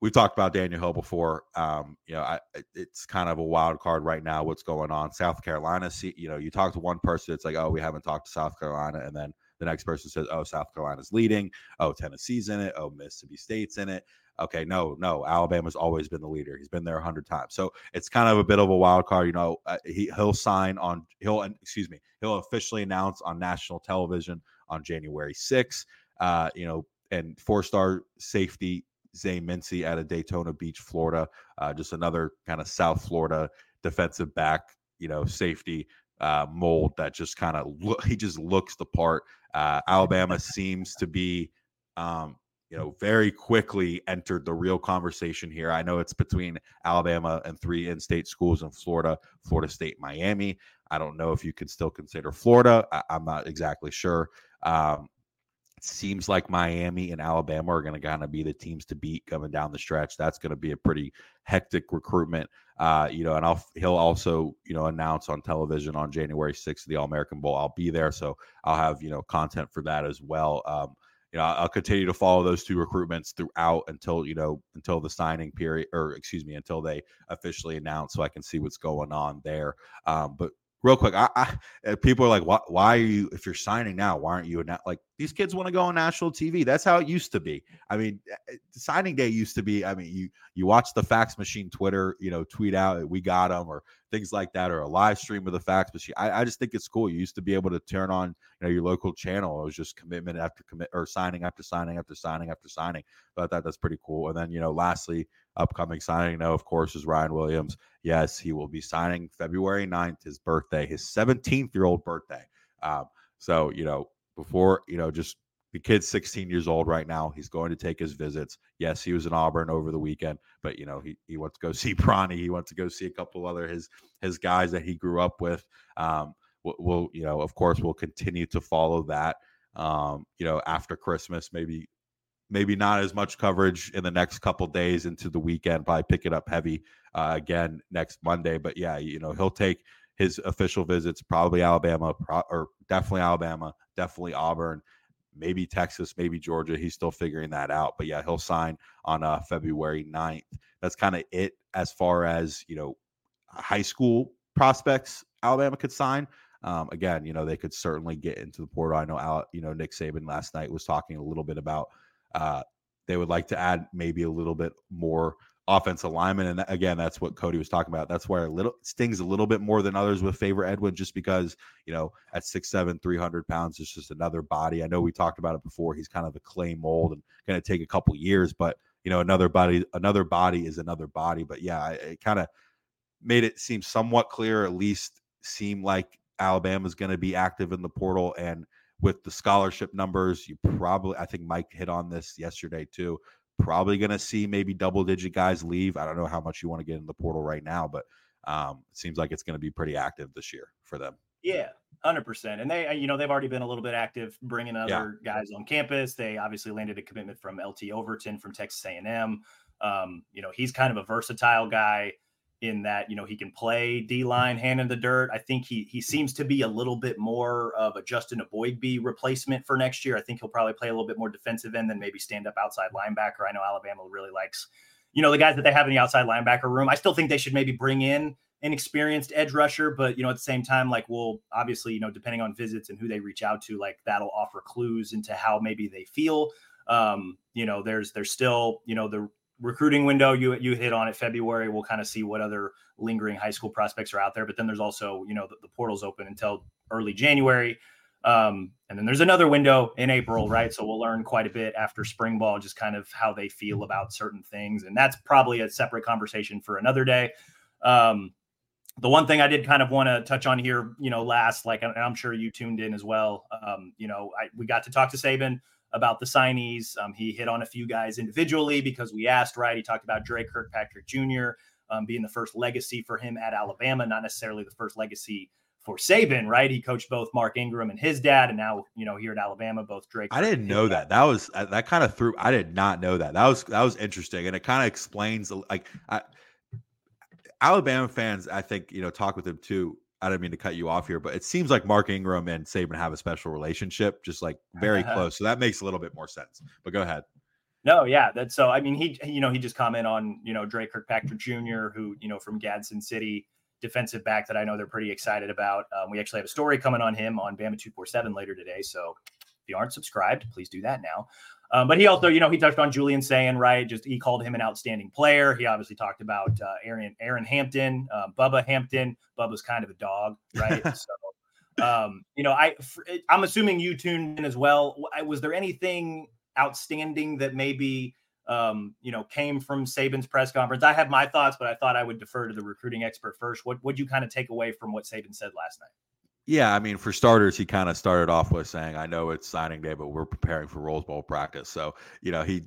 we've talked about Daniel Hill before. Um, you know, I, it's kind of a wild card right now. What's going on? South Carolina. See, you know, you talk to one person, it's like, oh, we haven't talked to South Carolina, and then the next person says, oh, South Carolina's leading. Oh, Tennessee's in it. Oh, Mississippi State's in it okay, no, no, Alabama's always been the leader. He's been there a hundred times. So it's kind of a bit of a wild card. You know, uh, he he'll sign on. He'll excuse me. He'll officially announce on national television on January 6th. Uh, you know, and four star safety Zay Mincy out of Daytona Beach, Florida. Uh, just another kind of South Florida defensive back. You know, safety uh, mold that just kind of look. He just looks the part. Uh, [LAUGHS] Alabama seems to be um, you know, very quickly entered the real conversation here. I know it's between Alabama and three in state schools in Florida, Florida State, Miami. I don't know if you can still consider Florida. I, am not exactly sure. Um, it seems like Miami and Alabama are going to kind of be the teams to beat coming down the stretch. That's going to be a pretty hectic recruitment. Uh, you know, and I'll he'll also you know announce on television on January 6th the All American Bowl. I'll be there, so I'll have you know content for that as well. Um, you know, I'll continue to follow those two recruitments throughout until you know until the signing period, or excuse me, until they officially announce, so I can see what's going on there. Um, but real quick, I, I, uh, people are like, why, why are you? If you're signing now, why aren't you? Like these kids want to go on national TV. That's how it used to be. I mean, eh, eh, signing day used to be. I mean, you you watch the fax machine Twitter, you know, tweet out we got them or things like that, or a live stream of the fax machine. I, I just think it's cool. You used to be able to turn on you know your local channel. It was just commitment after commit or signing after signing after signing after signing. But I thought that's pretty cool. And then you know, lastly, upcoming signing now, of course, is Ryan Williams. Yes, he will be signing February 9th, his birthday, his 17th year old birthday. Um, so, you know, before, you know, just the kid's 16 years old right now. He's going to take his visits. Yes, he was in Auburn over the weekend, but you know, he, he wants to go [LAUGHS] see Bronny. He wants to go see a couple other his his guys that he grew up with. Um, we'll, we'll you know, of course, we'll continue to follow that. Um, you know, after Christmas, maybe maybe not as much coverage in the next couple days into the weekend. Probably pick it up heavy uh, again next Monday. But yeah, you know he'll take his official visits probably Alabama pro- or definitely Alabama, definitely Auburn, maybe Texas, maybe Georgia. He's still figuring that out. But yeah, he'll sign on uh, February 9th. That's kind of it as far as you know high school prospects Alabama could sign. Um, again, you know, they could certainly get into the portal. I know, Al, you know, Nick Saban last night was talking a little bit about uh, they would like to add maybe a little bit more offensive lineman. And again, that's what Cody was talking about. That's where a little stings a little bit more than others with Favour Edwin, just because, you know, at six seven, three hundred pounds, it's just another body. I know we talked about it before. He's kind of a clay mold and going to take a couple years, but you know, another body, another body is another body. But yeah, it kind of made it seem somewhat clear, at least seem like Alabama's going to be active in the portal and with the scholarship numbers, you probably, I think Mike hit on this yesterday too. Probably going to see maybe double digit guys leave. I don't know how much you want to get in the portal right now, but um, it seems like it's going to be pretty active this year for them. Yeah, hundred percent. And they, you know, they've already been a little bit active bringing other yeah. guys on campus. They obviously landed a commitment from LT Overton from Texas A&M. Um, you know, he's kind of a versatile guy in that you know he can play D line, hand in the dirt. I think he he seems to be a little bit more of a Justin Eboigbe replacement for next year. I think he'll probably play a little bit more defensive end than maybe stand up outside linebacker. I know Alabama really likes you know the guys that they have in the outside linebacker room. I still think they should maybe bring in an experienced edge rusher, but you know at the same time, like we'll obviously you know depending on visits and who they reach out to, like that'll offer clues into how maybe they feel. Um, you know, there's there's still you know the recruiting window you you hit on it february we'll kind of see what other lingering high school prospects are out there but then there's also you know the, the portal's open until early january um, and then there's another window in april right so we'll learn quite a bit after spring ball just kind of how they feel about certain things and that's probably a separate conversation for another day um, the one thing I did kind of want to touch on here, you know, last, like, and I'm sure you tuned in as well. Um, you know, I, we got to talk to Saban about the signees. Um, he hit on a few guys individually because we asked, right? He talked about Dre Kirkpatrick Jr. Um, being the first legacy for him at Alabama, not necessarily the first legacy for Saban, right? He coached both Mark Ingram and his dad, and now you know here at Alabama, both Drake. I didn't know that. That was that kind of threw. I did not know that. That was that was interesting, and it kind of explains like I, Alabama fans. I think you know talk with him too. I don't mean to cut you off here, but it seems like Mark Ingram and Saban have a special relationship, just like very [LAUGHS] close. So that makes a little bit more sense. But go ahead. No, yeah, that's so. I mean, he, you know, he just comment on you know Dre Kirkpatrick Jr., who you know from Gadsden City, defensive back that I know they're pretty excited about. Um, we actually have a story coming on him on Bama two four seven later today. So if you aren't subscribed, please do that now. Um, but he also, you know, he touched on Julian Sayin, right? Just he called him an outstanding player. He obviously talked about uh, Aeryn Aeryn Hampton, uh, Bubba Hampton. Bubba's kind of a dog, right? [LAUGHS] so, um, you know, I I'm assuming you tuned in as well. Was there anything outstanding that maybe um, you know came from Saban's press conference? I have my thoughts, but I thought I would defer to the recruiting expert first. What would you kind of take away from what Saban said last night? Yeah, I mean, for starters, he kind of started off with saying, "I know it's signing day, but we're preparing for Rose Bowl practice." So, you know, he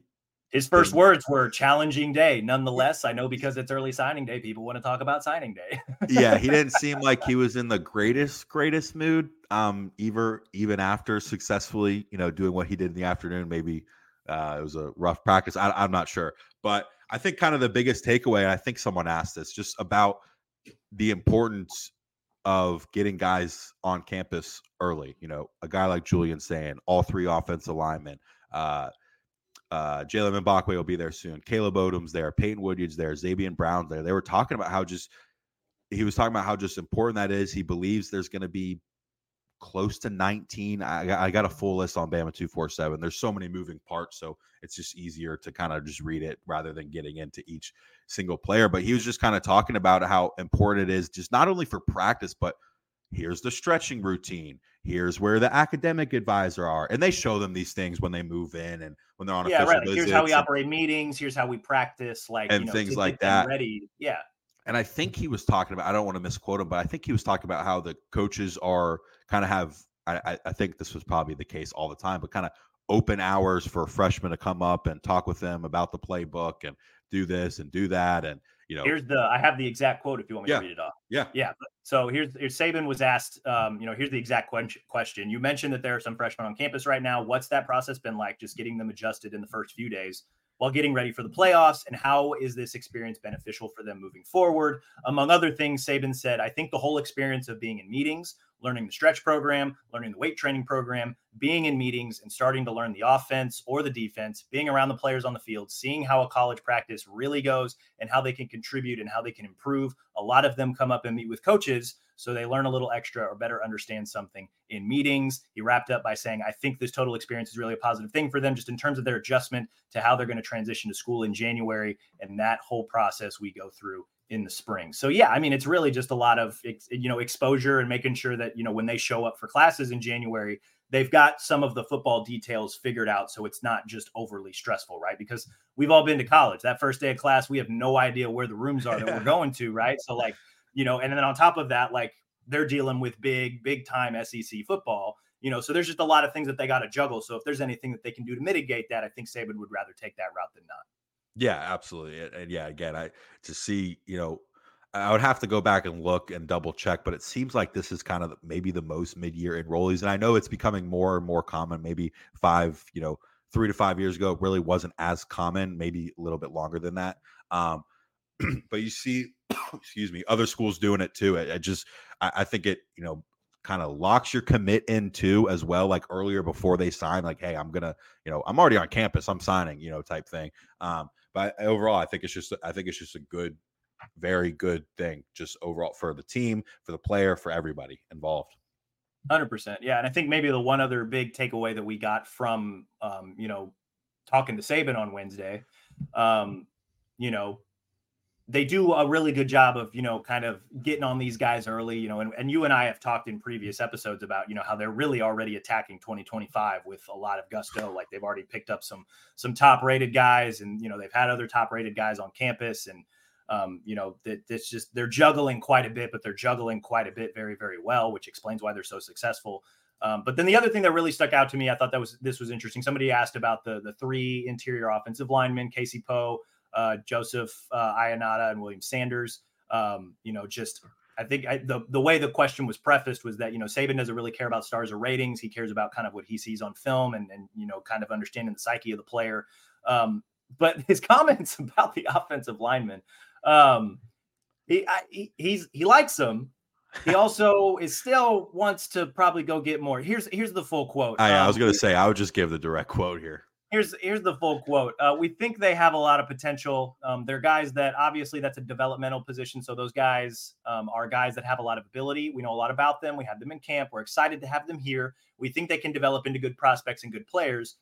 his first words were challenging day. Nonetheless, I know because it's early signing day, people want to talk about signing day. yeah, he didn't [LAUGHS] seem like he was in the greatest greatest mood. Um, even even after successfully, you know, doing what he did in the afternoon, maybe uh, it was a rough practice. I, I'm not sure, but I think kind of the biggest takeaway. I think someone asked this just about the importance of getting guys on campus early. You know, a guy like Julian Sayin all three offensive linemen. Uh, uh, Jaylen Mbakwe will be there soon. Caleb Odom's there. Peyton Woodyard's there. Zabien Brown's there. They were talking about how just he was talking about how just important that is. He believes there's going to be close to 19. I, I got a full list on Bama 247. There's so many moving parts, so it's just easier to kind of just read it rather than getting into each single player. But he was just kind of talking about how important it is, just not only for practice, but here's the stretching routine. Here's where the academic advisor are, and they show them these things when they move in and when they're on yeah, official right. Like, here's how we operate meetings. Here's how we practice, like and you know, things like that. Ready, yeah. And I think he was talking about. I don't want to misquote him, but I think he was talking about how the coaches are kind of have I, I think this was probably the case all the time, but kind of open hours for freshmen to come up and talk with them about the playbook and do this and do that. And you know, here's the I have the exact quote if you want me yeah, to read it off. Yeah, yeah. So here's, here's Saban was asked, um, you know, here's the exact question. You mentioned that there are some freshmen on campus right now. What's that process been like? Just getting them adjusted in the first few days while getting ready for the playoffs? And how is this experience beneficial for them moving forward? Among other things, Saban said, I think the whole experience of being in meetings, learning the stretch program, learning the weight training program, being in meetings and starting to learn the offense or the defense, being around the players on the field, seeing how a college practice really goes and how they can contribute and how they can improve. A lot of them come up and meet with coaches so they learn a little extra or better understand something in meetings. He wrapped up by saying, I think this total experience is really a positive thing for them, just in terms of their adjustment to how they're going to transition to school in January. And that whole process we go through in the spring. So yeah, I mean, it's really just a lot of you know exposure and making sure that you know when they show up for classes in January, they've got some of the football details figured out, so it's not just overly stressful, right? Because we've all been to college. That first day of class, we have no idea where the rooms are that we're [LAUGHS] going to, right? So like you know, and then on top of that, like they're dealing with big, big time SEC football. You know, so there's just a lot of things that they got to juggle. So if there's anything that they can do to mitigate that, I think Saban would rather take that route than not. Yeah, absolutely. And yeah, again, I to see, you know, I would have to go back and look and double check, but it seems like this is kind of maybe the most mid-year enrollees, and I know it's becoming more and more common. Maybe five, you know, three to five years ago really wasn't as common, maybe a little bit longer than that. Um, [CLEARS THROAT] but you see, [COUGHS] excuse me, other schools doing it too. I, I just, I, I think it, you know, kind of locks your commit in too as well like earlier before they sign like hey i'm gonna you know i'm already on campus i'm signing you know type thing um but overall i think it's just i think it's just a good very good thing just overall for the team for the player for everybody involved. 100% yeah and i think maybe the one other big takeaway that we got from um you know talking to saban on wednesday um you know they do a really good job of you know kind of getting on these guys early you know and, and you and i have talked in previous episodes about you know how they're really already attacking 2025 with a lot of gusto like they've already picked up some some top rated guys and you know they've had other top rated guys on campus and um, you know that it's just they're juggling quite a bit but they're juggling quite a bit very very well which explains why they're so successful. Um, but then the other thing that really stuck out to me i thought that was this was interesting. Somebody asked about the the three interior offensive linemen casey poe uh, Joseph uh, Ionata and William Sanders. Um, you know, just I think I, the the way the question was prefaced was that you know Saban doesn't really care about stars or ratings. He cares about kind of what he sees on film and and you know kind of understanding the psyche of the player. Um, but [LAUGHS] his comments about the offensive lineman, um, he, I, he he's he likes them. He [LAUGHS] also is still wants to probably go get more. Here's here's the full quote. I, I was um, going to say I would just give the direct quote here here's here's the full quote. Uh, we think they have a lot of potential. Um, they're guys that obviously that's a developmental position. So those guys um, are guys that have a lot of ability. We know a lot about them. We have them in camp. We're excited to have them here. We think they can develop into good prospects and good players.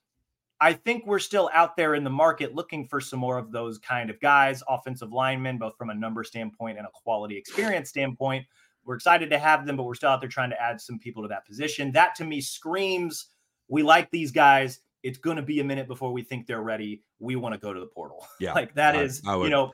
I think we're still out there in the market looking for some more of those kind of guys, offensive linemen, both from a number standpoint and a quality experience standpoint. We're excited to have them, but we're still out there trying to add some people to that position. That to me screams we like these guys it's going to be a minute before we think they're ready. We want to go to the portal. [LAUGHS] Yeah. like that I, is, I you know,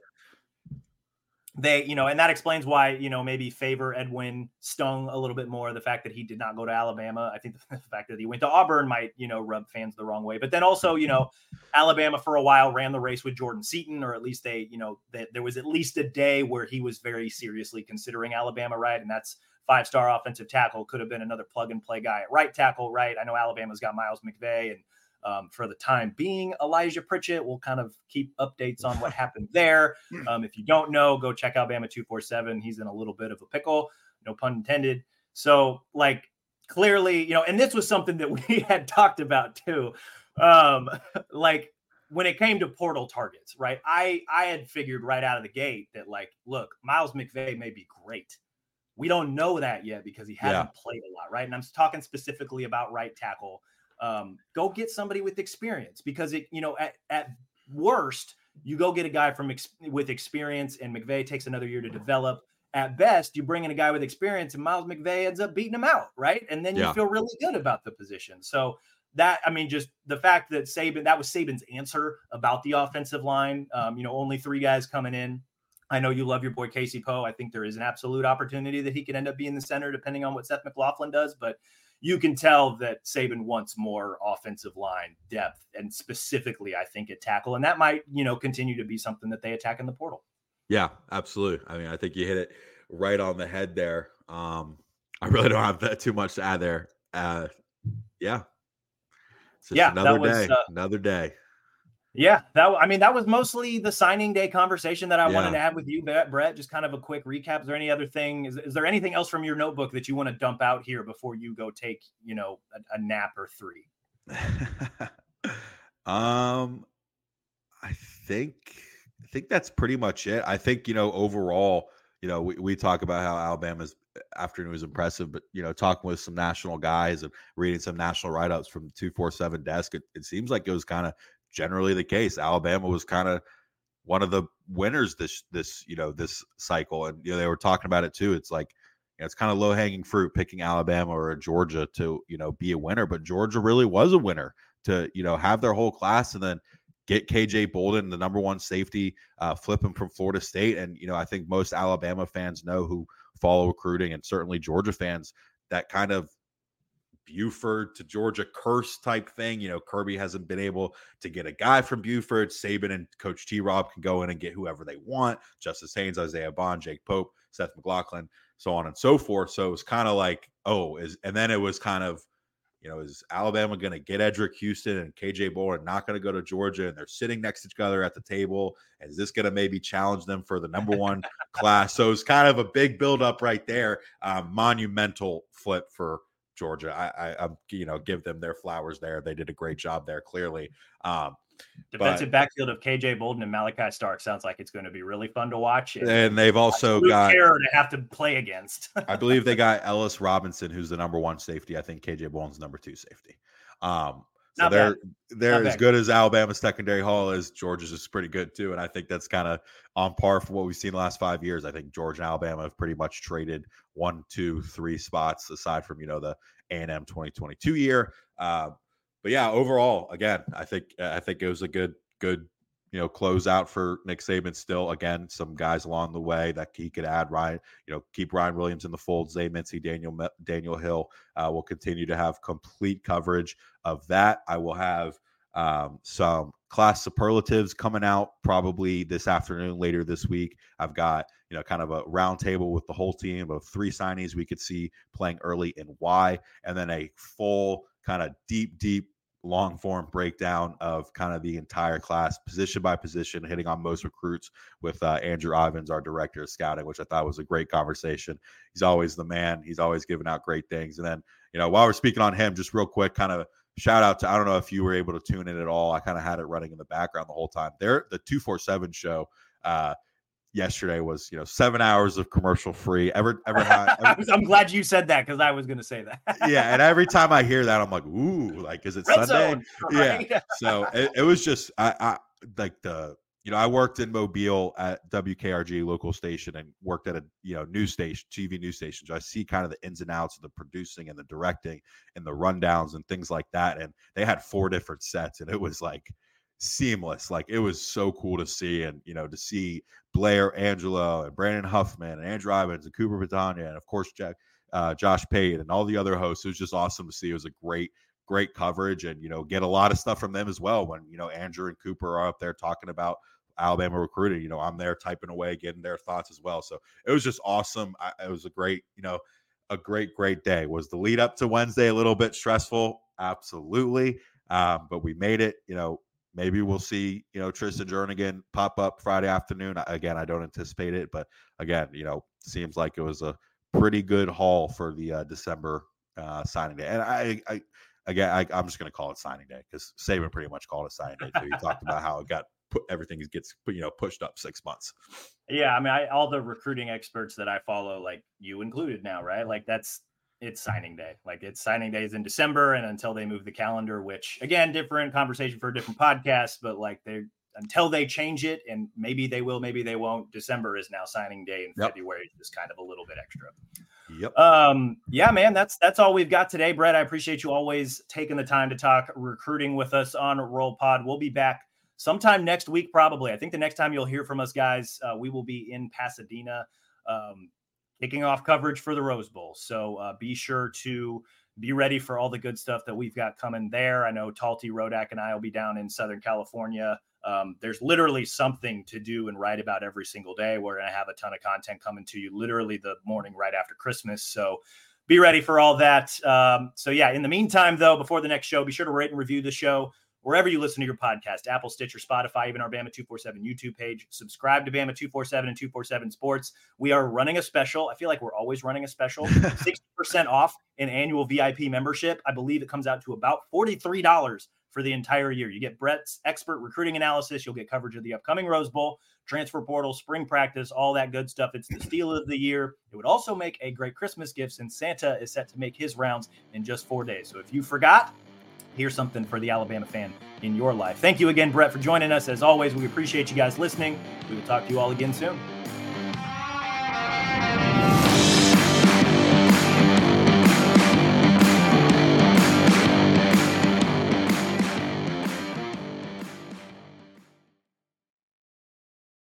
they, you know, and that explains why, you know, maybe Favour Edwin stung a little bit more. The fact that he did not go to Alabama. I think [LAUGHS] the fact that he went to Auburn might, you know, rub fans the wrong way. But then also, you know, Alabama for a while ran the race with Jordan Seaton, or at least they, you know, that there was at least a day where he was very seriously considering Alabama, right? And that's five star offensive tackle, could have been another plug and play guy at right tackle, right? I know Alabama's got Miles McVay and um, for the time being, Elijah Pritchett We'll kind of keep updates on what happened there. [LAUGHS] Um, if you don't know, go check Alabama 247. He's in a little bit of a pickle, no pun intended. So, like, clearly, you know, and this was something that [LAUGHS] we had talked about too. Um, [LAUGHS] like, when it came to portal targets, right? I I had figured right out of the gate that like, look, Miles McVay may be great. We don't know that yet because he hasn't yeah. played a lot, right? And I'm talking specifically about right tackle um, go get somebody with experience because it, you know, at, at worst, you go get a guy from ex- with experience, and McVay takes another year to develop. At best, you bring in a guy with experience, and Miles McVay ends up beating him out, right? And then you yeah. feel really good about the position. So that, I mean, just the fact that Saban, that was Saban's answer about the offensive line. Um, you know, only three guys coming in. I know you love your boy Casey Poe. I think there is an absolute opportunity that he could end up being the center, depending on what Seth McLaughlin does. But you can tell that Saban wants more offensive line depth and specifically, I think, at tackle. And that might, you know, continue to be something that they attack in the portal. Yeah, absolutely. I mean, I think you hit it right on the head there. Um, I really don't have that too much to add there. Uh, yeah. yeah, another was, day. Uh, another day. Yeah, that I mean that was mostly the signing day conversation that I yeah. wanted to have with you, Brett. Just kind of a quick recap. Is there any other thing? Is, is there anything else from your notebook that you want to dump out here before you go take you know a, a nap or three? [LAUGHS] um, I think I think that's pretty much it. I think you know overall, you know, we, we talk about how Alabama's afternoon was impressive, but you know, talking with some national guys and reading some national write ups from two four seven desk, it, it seems like it was kind of generally the case. Alabama was kind of one of the winners this this you know this cycle, and you know they were talking about it too. It's like you know, it's kind of low hanging fruit picking Alabama or Georgia to you know be a winner, but Georgia really was a winner to you know have their whole class and then get KJ Bolden, the number one safety, uh, flip him from Florida State. And, you know, I think most Alabama fans know who follow recruiting and certainly Georgia fans that kind of Buford to Georgia curse type thing. You know, Kirby hasn't been able to get a guy from Buford. Saban and Coach T Rob can go in and get whoever they want Justice Haynes, Isaiah Bond, Jake Pope, Seth McLaughlin, so on and so forth. So it was kind of like, oh, is and then it was kind of, You know, is Alabama going to get Eddrick Houston and KJ Bolden not going to go to Georgia and they're sitting next to each other at the table? And is this going to maybe challenge them for the number one [LAUGHS] class? So it's kind of a big buildup right there. Um, monumental flip for Georgia. I, I, I, you know, give them their flowers there. They did a great job there, clearly. Um, Defensive but, backfield of KJ Bolden and Malachi Stark sounds like it's going to be really fun to watch. And, and they've also got to have to play against. [LAUGHS] I believe they got Ellis Robinson, who's the number one safety. I think KJ Bolden's number two safety. Um, so Not they're bad. they're Not as bad. good as Alabama's secondary haul is. Georgia's is pretty good too, and I think that's kind of on par for what we've seen the last five years. I think Georgia and Alabama have pretty much traded one, two, three spots aside from you know the A and M 2022 year. Uh, but yeah, overall, again, I think I think it was a good good you know close out for Nick Saban. Still, again, some guys along the way that he could add. Ryan, you know, keep Ryan Williams in the fold. Zay Mincy, Daniel Daniel Hill uh, will continue to have complete coverage of that. I will have um, some class superlatives coming out probably this afternoon, later this week. I've got you know kind of a roundtable with the whole team of three signees we could see playing early and why, and then a full kind of deep, deep long form breakdown of kind of the entire class, position by position, hitting on most recruits with uh, Andrew Ivins, our director of scouting, which I thought was a great conversation. He's always the man. He's always giving out great things. And then, you know, while we're speaking on him, just real quick, kind of shout out to I don't know if you were able to tune in at all. I kind of had it running in the background the whole time. There, the two four seven show. Uh, yesterday was you know seven hours of commercial free. Ever ever, [LAUGHS] ever i'm glad you said that because i was going to say that. Yeah and every [LAUGHS] time i hear that i'm like ooh like is it Red sunday? zone, right? yeah so it, it, was just I, I like the you know i worked in mobile at wkrg local station and worked at a you know news station tv news station. So i see kind of the ins and outs of the producing and the directing and the rundowns and things like that and they had four different sets and it was like seamless. Like it was so cool to see, and you know, to see Blair Angulo and Brandon Huffman and Andrew Ivins and Cooper Petagna and of course Jack, uh, Josh Pate and all the other hosts. It was just awesome to see. It was a great, great coverage, and you know, get a lot of stuff from them as well. When you know Andrew and Cooper are up there talking about Alabama recruiting, you know, I'm there typing away, getting their thoughts as well. So it was just awesome. I, it was a great, you know, a great, great day. Was the lead up to Wednesday a little bit stressful? Absolutely. Um, but we made it. You know, Maybe we'll see, you know, Tristan Jernigan pop up Friday afternoon. Again, I don't anticipate it, but again, you know, seems like it was a pretty good haul for the uh, December uh, signing day. And I, I again, I, am just going to call it signing day because Saban pretty much called it signing day. He talked about how it got put everything gets you know pushed up six months. Yeah, I mean, I, all the recruiting experts that I follow, like you included now, right? Like that's it's signing day. Like it's signing days in December and until they move the calendar, which again, different conversation for a different podcast, but like they until they change it, and maybe they will, maybe they won't. December is now signing day, and yep. February is just kind of a little bit extra. Yep. Um, yeah, man, that's that's all we've got today. Brett, I appreciate you always taking the time to talk recruiting with us on Roll Pod. We'll be back sometime next week, probably. I think the next time you'll hear from us, guys, uh, we will be in Pasadena. Um, kicking off coverage for the Rose Bowl. So uh, be sure to be ready for all the good stuff that we've got coming there. I know Talty Rodak and I will be down in Southern California. Um, there's literally something to do and write about every single day. We're going to have a ton of content coming to you literally the morning right after Christmas. So be ready for all that. Um, so, yeah, in the meantime, though, before the next show, be sure to rate and review the show wherever you listen to your podcast Apple, Stitcher, Spotify, even our Bama 247 YouTube page. Subscribe to Bama 247 and 247 Sports. We are running a special. I feel like we're always running a special [LAUGHS] 60% off an annual VIP membership. I believe it comes out to about $43 for the entire year. You get Brett's expert recruiting analysis. You'll get coverage of the upcoming Rose Bowl, transfer portal, spring practice, all that good stuff. It's the steal of the year. It would also make a great Christmas gift since Santa is set to make his rounds in just four days. So if you forgot, here's something for the Alabama fan in your life. Thank you again, Brett, for joining us. As always, we appreciate you guys listening. We will talk to you all again soon.